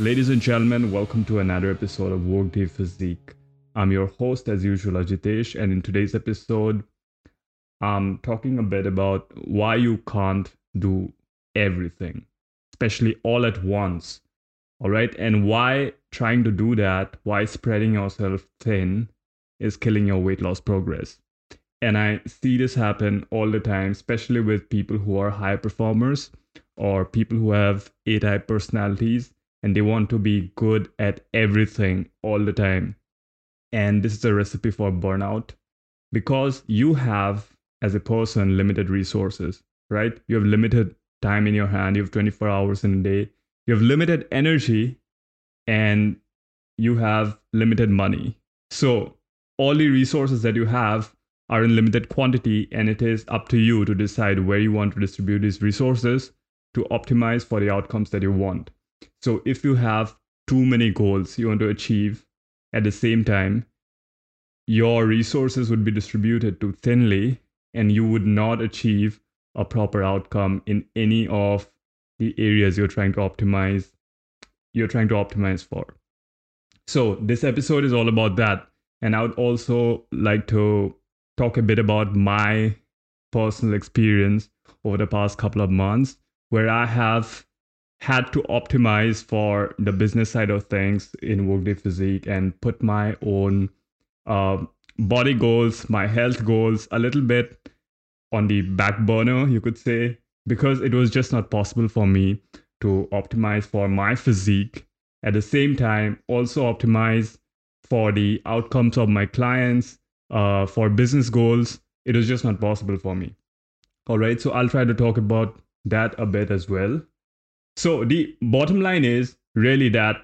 Ladies and gentlemen, welcome to another episode of Workday Physique. I'm your host, as usual, Ajitesh, and in today's episode, I'm talking a bit about why you can't do everything, especially all at once. All right, and why trying to do that, why spreading yourself thin is killing your weight loss progress. And I see this happen all the time, especially with people who are high performers or people who have A type personalities and they want to be good at everything all the time. And this is a recipe for burnout because you have, as a person, limited resources, right? You have limited time in your hand, you have 24 hours in a day, you have limited energy, and you have limited money. So, all the resources that you have are in limited quantity, and it is up to you to decide where you want to distribute these resources to optimize for the outcomes that you want. So, if you have too many goals you want to achieve at the same time, your resources would be distributed too thinly, and you would not achieve a proper outcome in any of the areas you're trying to optimize you're trying to optimize for. So, this episode is all about that. And I would also like to talk a bit about my personal experience over the past couple of months where I have had to optimize for the business side of things in Workday Physique and put my own uh, body goals, my health goals a little bit on the back burner, you could say, because it was just not possible for me to optimize for my physique. At the same time, also optimize for the outcomes of my clients, uh, for business goals. It was just not possible for me. All right, so I'll try to talk about that a bit as well. So, the bottom line is really that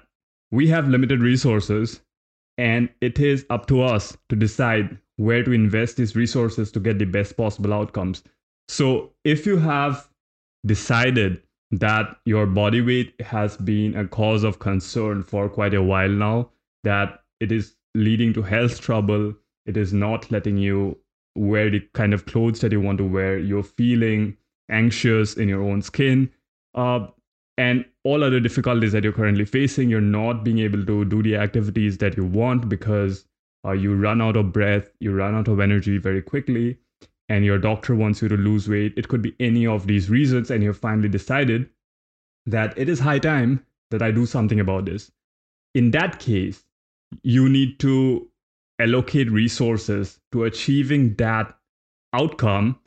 we have limited resources, and it is up to us to decide where to invest these resources to get the best possible outcomes. So, if you have decided that your body weight has been a cause of concern for quite a while now, that it is leading to health trouble, it is not letting you wear the kind of clothes that you want to wear, you're feeling anxious in your own skin, uh, and all other difficulties that you're currently facing, you're not being able to do the activities that you want because uh, you run out of breath, you run out of energy very quickly, and your doctor wants you to lose weight. It could be any of these reasons, and you've finally decided that it is high time that I do something about this. In that case, you need to allocate resources to achieving that outcome,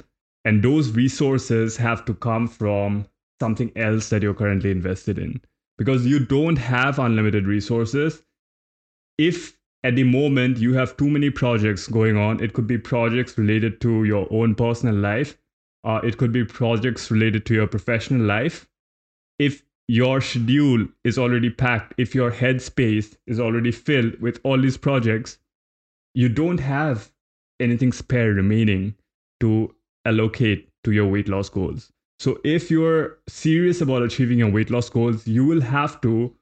and those resources have to come from something else that you're currently invested in because you don't have unlimited resources. If at the moment you have too many projects going on, it could be projects related to your own personal life, uh, it could be projects related to your professional life. If your schedule is already packed, if your headspace is already filled with all these projects, you don't have anything spare remaining to allocate to your weight loss goals. So if you're serious about achieving your weight loss goals, you will have to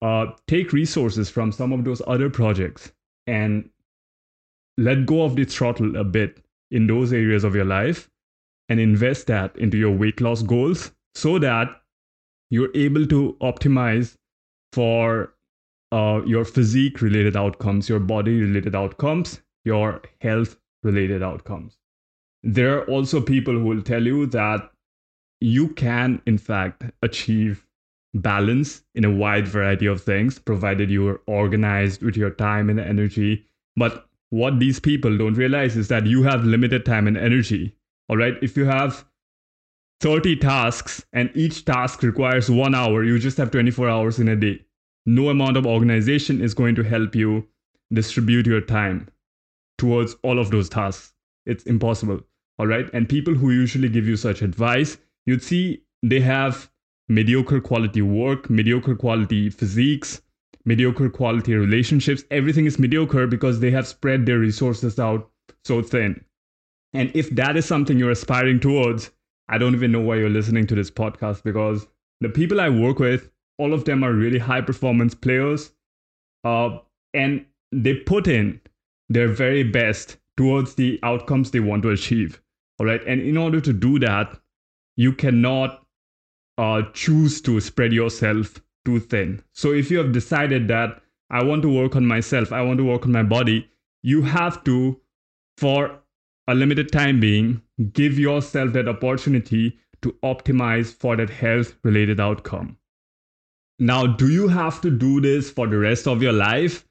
uh, take resources from some of those other projects and let go of the throttle a bit in those areas of your life and invest that into your weight loss goals so that you're able to optimize for uh, your physique related outcomes, your body related outcomes, your health related outcomes. There are also people who will tell you that you can, in fact, achieve balance in a wide variety of things, provided you are organized with your time and energy. But what these people don't realize is that you have limited time and energy. All right. If you have 30 tasks and each task requires one hour, you just have 24 hours in a day. No amount of organization is going to help you distribute your time towards all of those tasks. It's impossible. All right. And people who usually give you such advice you'd see they have mediocre quality work, mediocre quality physiques, mediocre quality relationships. Everything is mediocre because they have spread their resources out so thin. And if that is something you're aspiring towards, I don't even know why you're listening to this podcast because the people I work with, all of them are really high performance players. Uh, and they put in their very best towards the outcomes they want to achieve. All right. And in order to do that, you cannot uh, choose to spread yourself too thin. So if you have decided that I want to work on myself, I want to work on my body, you have to, for a limited time being, give yourself that opportunity to optimize for that health related outcome. Now, do you have to do this for the rest of your life?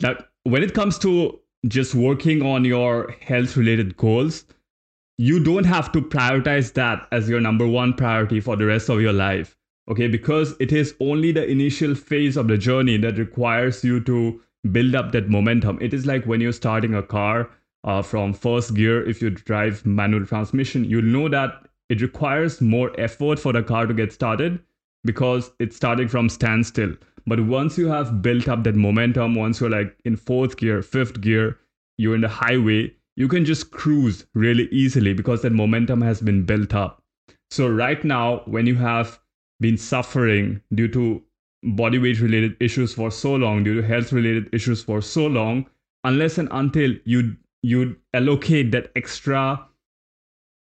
That when it comes to just working on your health related goals, you don't have to prioritize that as your number one priority for the rest of your life. Okay, because it is only the initial phase of the journey that requires you to build up that momentum. It is like when you're starting a car uh, from first gear, if you drive manual transmission, you'll know that it requires more effort for the car to get started because it's starting from standstill. But once you have built up that momentum, once you're like in fourth gear, fifth gear, you're in the highway, you can just cruise really easily because that momentum has been built up. So, right now, when you have been suffering due to body weight related issues for so long, due to health related issues for so long, unless and until you you allocate that extra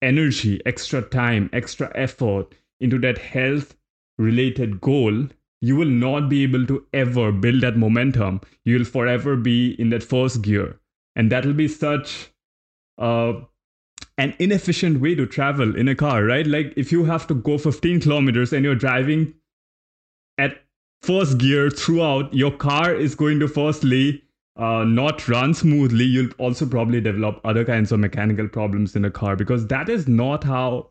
energy, extra time, extra effort into that health related goal, you will not be able to ever build that momentum. You will forever be in that first gear. And that will be such uh, an inefficient way to travel in a car, right? Like if you have to go 15 kilometers and you're driving at first gear throughout, your car is going to firstly uh, not run smoothly. You'll also probably develop other kinds of mechanical problems in a car because that is not how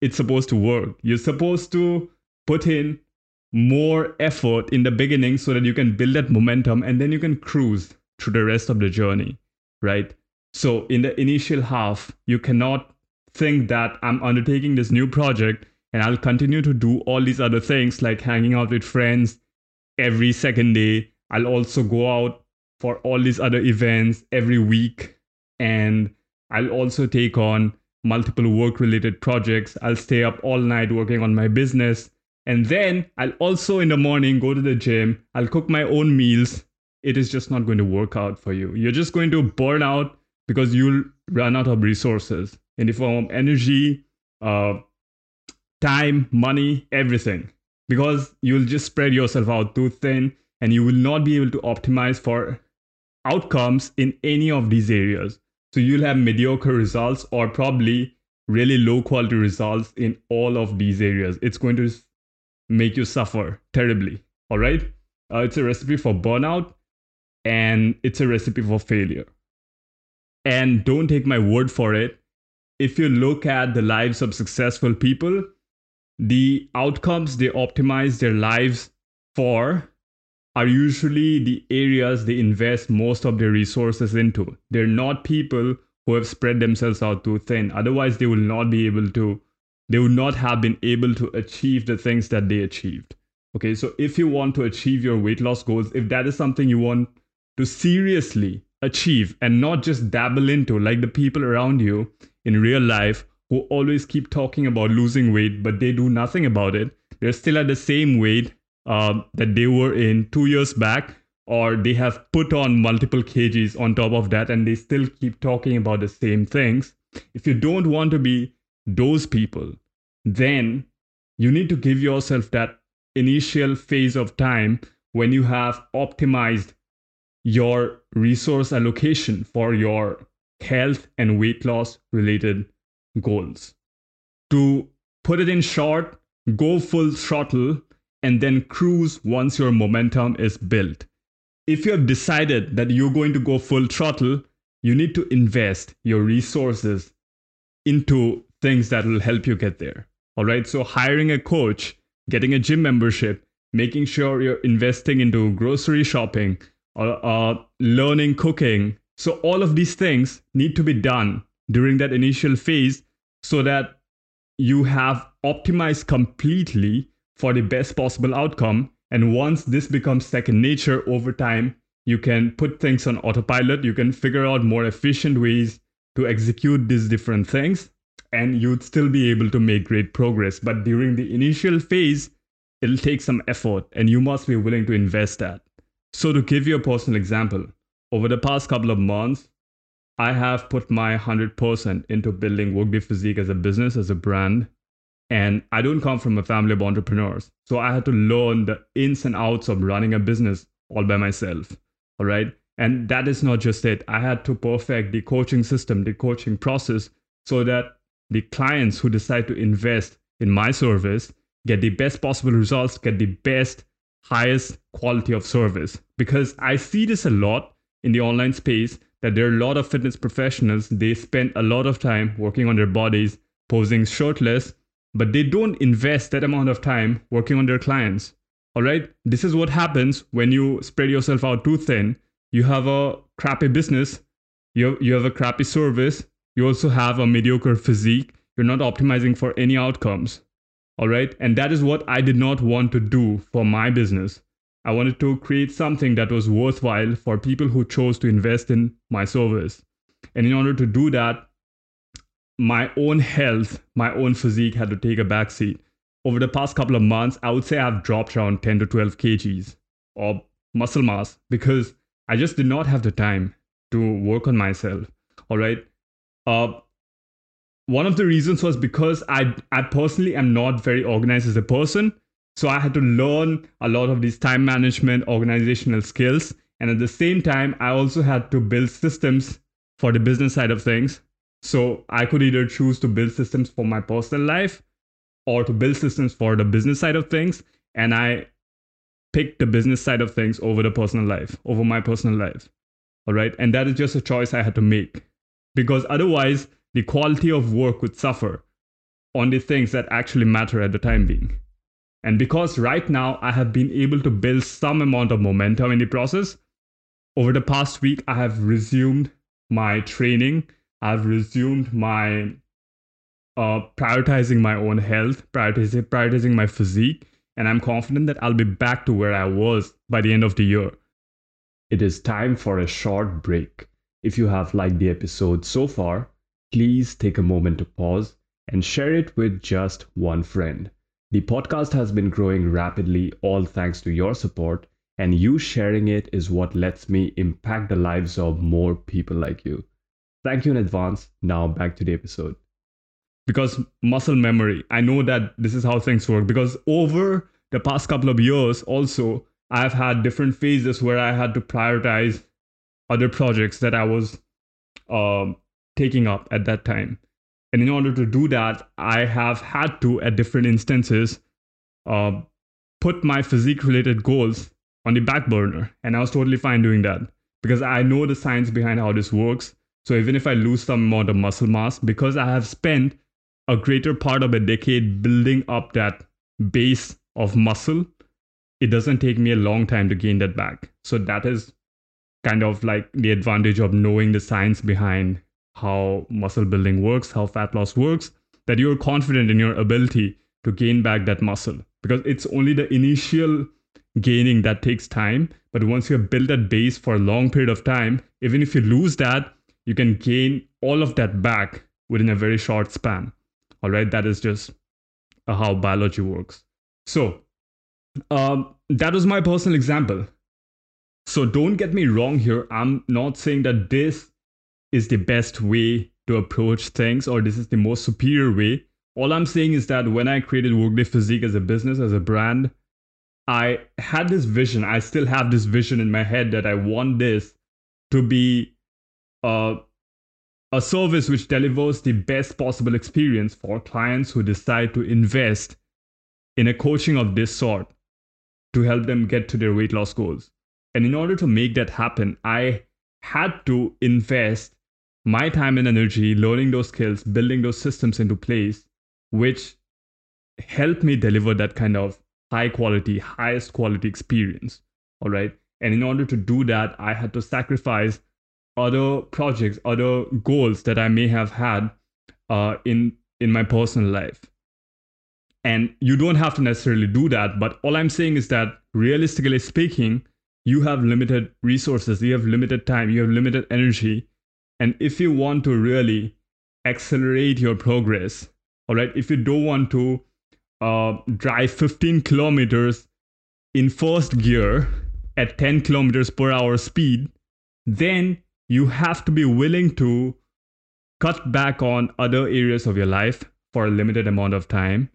it's supposed to work. You're supposed to put in more effort in the beginning so that you can build that momentum and then you can cruise through the rest of the journey, right? So, in the initial half, you cannot think that I'm undertaking this new project and I'll continue to do all these other things like hanging out with friends every second day. I'll also go out for all these other events every week and I'll also take on multiple work related projects. I'll stay up all night working on my business and then I'll also in the morning go to the gym, I'll cook my own meals. It is just not going to work out for you. You're just going to burn out because you'll run out of resources in the form of energy, uh, time, money, everything. Because you'll just spread yourself out too thin and you will not be able to optimize for outcomes in any of these areas. So you'll have mediocre results or probably really low quality results in all of these areas. It's going to make you suffer terribly. All right. Uh, it's a recipe for burnout and it's a recipe for failure. And don't take my word for it. If you look at the lives of successful people, the outcomes they optimize their lives for are usually the areas they invest most of their resources into. They're not people who have spread themselves out too thin. Otherwise, they will not be able to they would not have been able to achieve the things that they achieved. Okay, so if you want to achieve your weight loss goals, if that is something you want to seriously achieve and not just dabble into, like the people around you in real life who always keep talking about losing weight, but they do nothing about it, they're still at the same weight uh, that they were in two years back, or they have put on multiple kgs on top of that and they still keep talking about the same things. If you don't want to be those people, then you need to give yourself that initial phase of time when you have optimized your resource allocation for your health and weight loss related goals. To put it in short, go full throttle and then cruise once your momentum is built. If you have decided that you're going to go full throttle, you need to invest your resources into things that will help you get there. All right. So, hiring a coach, getting a gym membership, making sure you're investing into grocery shopping, or learning cooking. So, all of these things need to be done during that initial phase so that you have optimized completely for the best possible outcome. And once this becomes second nature over time, you can put things on autopilot. You can figure out more efficient ways to execute these different things and you'd still be able to make great progress. But during the initial phase, it'll take some effort and you must be willing to invest that. So, to give you a personal example, over the past couple of months, I have put my 100% into building Workday Physique as a business, as a brand. And I don't come from a family of entrepreneurs. So I had to learn the ins and outs of running a business all by myself. All right. And that is not just it. I had to perfect the coaching system, the coaching process, so that the clients who decide to invest in my service get the best possible results, get the best, highest quality of service. Because I see this a lot in the online space that there are a lot of fitness professionals, they spend a lot of time working on their bodies, posing shirtless, but they don't invest that amount of time working on their clients. All right. This is what happens when you spread yourself out too thin. You have a crappy business, you, you have a crappy service, you also have a mediocre physique. You're not optimizing for any outcomes. All right. And that is what I did not want to do for my business. I wanted to create something that was worthwhile for people who chose to invest in my service. And in order to do that, my own health, my own physique had to take a backseat. Over the past couple of months, I would say I've dropped around 10 to 12 kgs of muscle mass because I just did not have the time to work on myself. All right. Uh, one of the reasons was because I, I personally am not very organized as a person. So I had to learn a lot of these time management, organizational skills. And at the same time, I also had to build systems for the business side of things. So I could either choose to build systems for my personal life or to build systems for the business side of things. And I picked the business side of things over the personal life, over my personal life. All right. And that is just a choice I had to make because otherwise, the quality of work would suffer on the things that actually matter at the time being. And because right now I have been able to build some amount of momentum in the process, over the past week, I have resumed my training. I've resumed my uh, prioritizing my own health, prioritizing, prioritizing my physique, and I'm confident that I'll be back to where I was by the end of the year. It is time for a short break. If you have liked the episode so far, please take a moment to pause and share it with just one friend. The podcast has been growing rapidly, all thanks to your support, and you sharing it is what lets me impact the lives of more people like you. Thank you in advance. Now back to the episode. Because muscle memory, I know that this is how things work. Because over the past couple of years, also, I've had different phases where I had to prioritize other projects that I was um, taking up at that time. And in order to do that, I have had to, at different instances, uh, put my physique related goals on the back burner. And I was totally fine doing that because I know the science behind how this works. So even if I lose some amount of muscle mass, because I have spent a greater part of a decade building up that base of muscle, it doesn't take me a long time to gain that back. So that is kind of like the advantage of knowing the science behind how muscle building works, how fat loss works, that you're confident in your ability to gain back that muscle. Because it's only the initial gaining that takes time. But once you have built that base for a long period of time, even if you lose that, you can gain all of that back within a very short span. All right, that is just how biology works. So, um, that was my personal example. So, don't get me wrong here. I'm not saying that this is the best way to approach things or this is the most superior way. All I'm saying is that when I created Workday Physique as a business, as a brand, I had this vision. I still have this vision in my head that I want this to be uh, a service which delivers the best possible experience for clients who decide to invest in a coaching of this sort to help them get to their weight loss goals. And in order to make that happen, I had to invest my time and energy learning those skills, building those systems into place, which helped me deliver that kind of high quality, highest quality experience. All right. And in order to do that, I had to sacrifice other projects, other goals that I may have had uh, in in my personal life. And you don't have to necessarily do that, but all I'm saying is that realistically speaking, you have limited resources, you have limited time, you have limited energy, and if you want to really accelerate your progress, all right, if you don't want to uh, drive 15 kilometers in first gear at 10 kilometers per hour speed, then you have to be willing to cut back on other areas of your life for a limited amount of time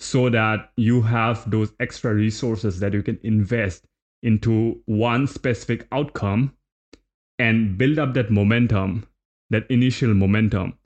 so that you have those extra resources that you can invest into one specific outcome and build up that momentum, that initial momentum.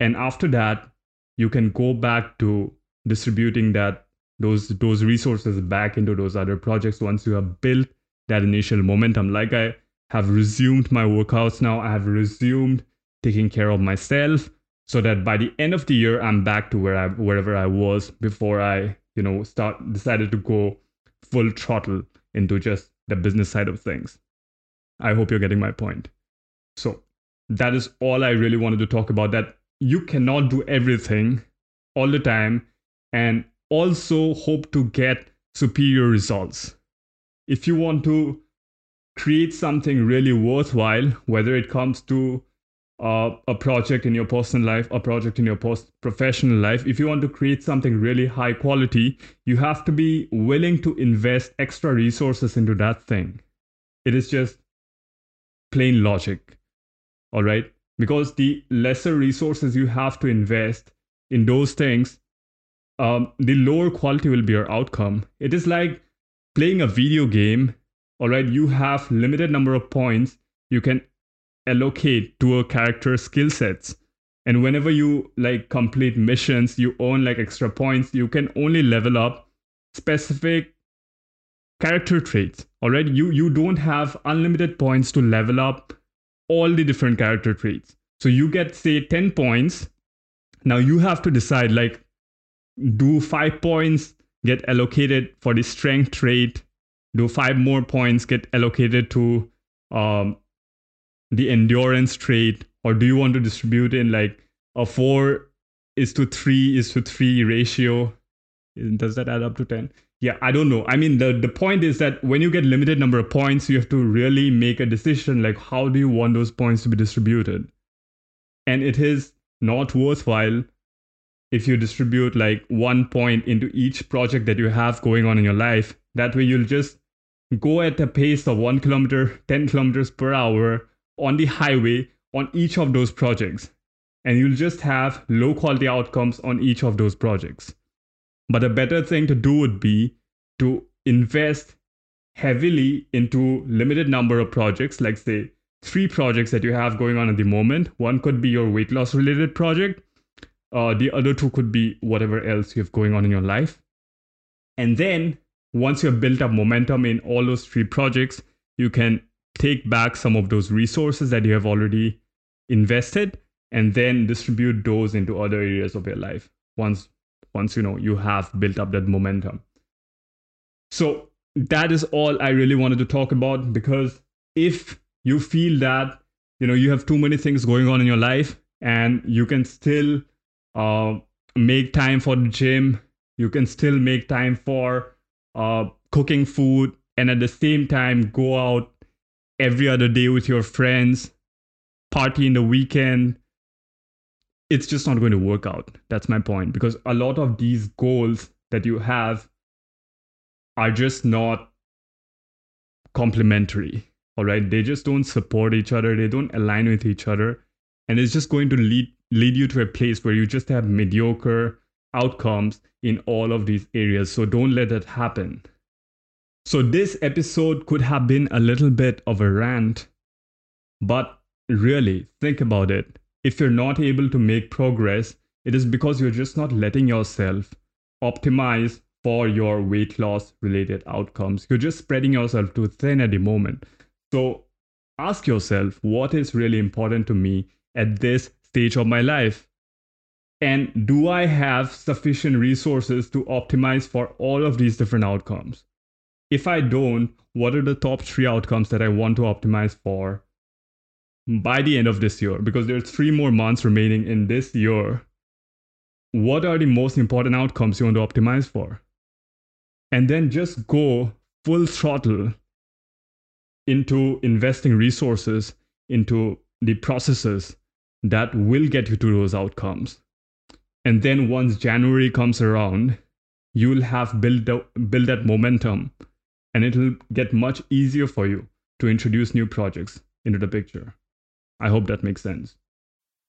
And after that, you can go back to distributing that those those resources back into those other projects once you have built that initial momentum. Like I have resumed my workouts now, I have resumed taking care of myself so that by the end of the year I'm back to where I wherever I was before I, you know, start decided to go full throttle into just the business side of things. I hope you're getting my point. So, that is all I really wanted to talk about that you cannot do everything all the time and also hope to get superior results. If you want to create something really worthwhile, whether it comes to uh, a project in your personal life, a project in your post professional life, if you want to create something really high quality, you have to be willing to invest extra resources into that thing. It is just plain logic. All right. Because the lesser resources you have to invest in those things, um, the lower quality will be your outcome. It is like playing a video game. All right. You have limited number of points you can allocate to a character skill sets and whenever you like complete missions you earn like extra points you can only level up specific character traits all right you you don't have unlimited points to level up all the different character traits. So you get say 10 points. Now you have to decide like do 5 points get allocated for the strength trait? Do 5 more points get allocated to um, the endurance trait? Or do you want to distribute in like a 4 is to 3 is to 3 ratio? Does that add up to 10 yeah i don't know i mean the the point is that when you get limited number of points you have to really make a decision like how do you want those points to be distributed and it is not worthwhile if you distribute like one point into each project that you have going on in your life that way you'll just go at a pace of 1 kilometer 10 kilometers per hour on the highway on each of those projects. And you'll just have low quality outcomes on each of those projects. But a better thing to do would be to invest heavily into limited number of projects, like say three projects that you have going on at the moment. One could be your weight loss related project. Uh, the other two could be whatever else you have going on in your life. And then once you have built up momentum in all those three projects, you can take back some of those resources that you have already invested and then distribute those into other areas of your life once once you know you have built up that momentum. So that is all i really wanted to talk about because if you feel that you know you have too many things going on in your life and you can still uh, make time for the gym you can still make time for uh, cooking food and at the same time go out every other day with your friends, party in the weekend, it's just not going to work out. That's my point. Because a lot of these goals that you have are just not complementary. All right. They just don't support each other. They don't align with each other. And it's just going to lead lead you to a place where you just have mediocre outcomes in all of these areas. So don't let that happen. So, this episode could have been a little bit of a rant, but really think about it. If you're not able to make progress, it is because you're just not letting yourself optimize for your weight loss related outcomes. You're just spreading yourself too thin at the moment. So, ask yourself what is really important to me at this stage of my life? And do I have sufficient resources to optimize for all of these different outcomes? if I don't, what are the top three outcomes that I want to optimize for by the end of this year? Because there's three more months remaining in this year. What are the most important outcomes you want to optimize for? And then just go full throttle into investing resources into the processes that will get you to those outcomes. And then once January comes around, you'll have built, built that momentum and it'll get much easier for you to introduce new projects into the picture. I hope that makes sense.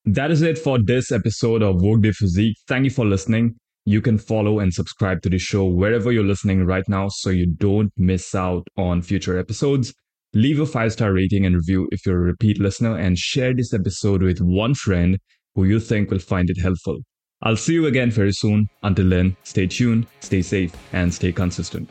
That is it for this episode of Workday Physique. Thank you for listening. you can follow and subscribe to the show wherever you're listening right now so you don't miss out on future episodes. Leave a five star rating and review if you're a repeat listener, and share this episode with one friend who you think will find it helpful. I'll see you again very soon. Until then, stay tuned, stay safe, and stay consistent.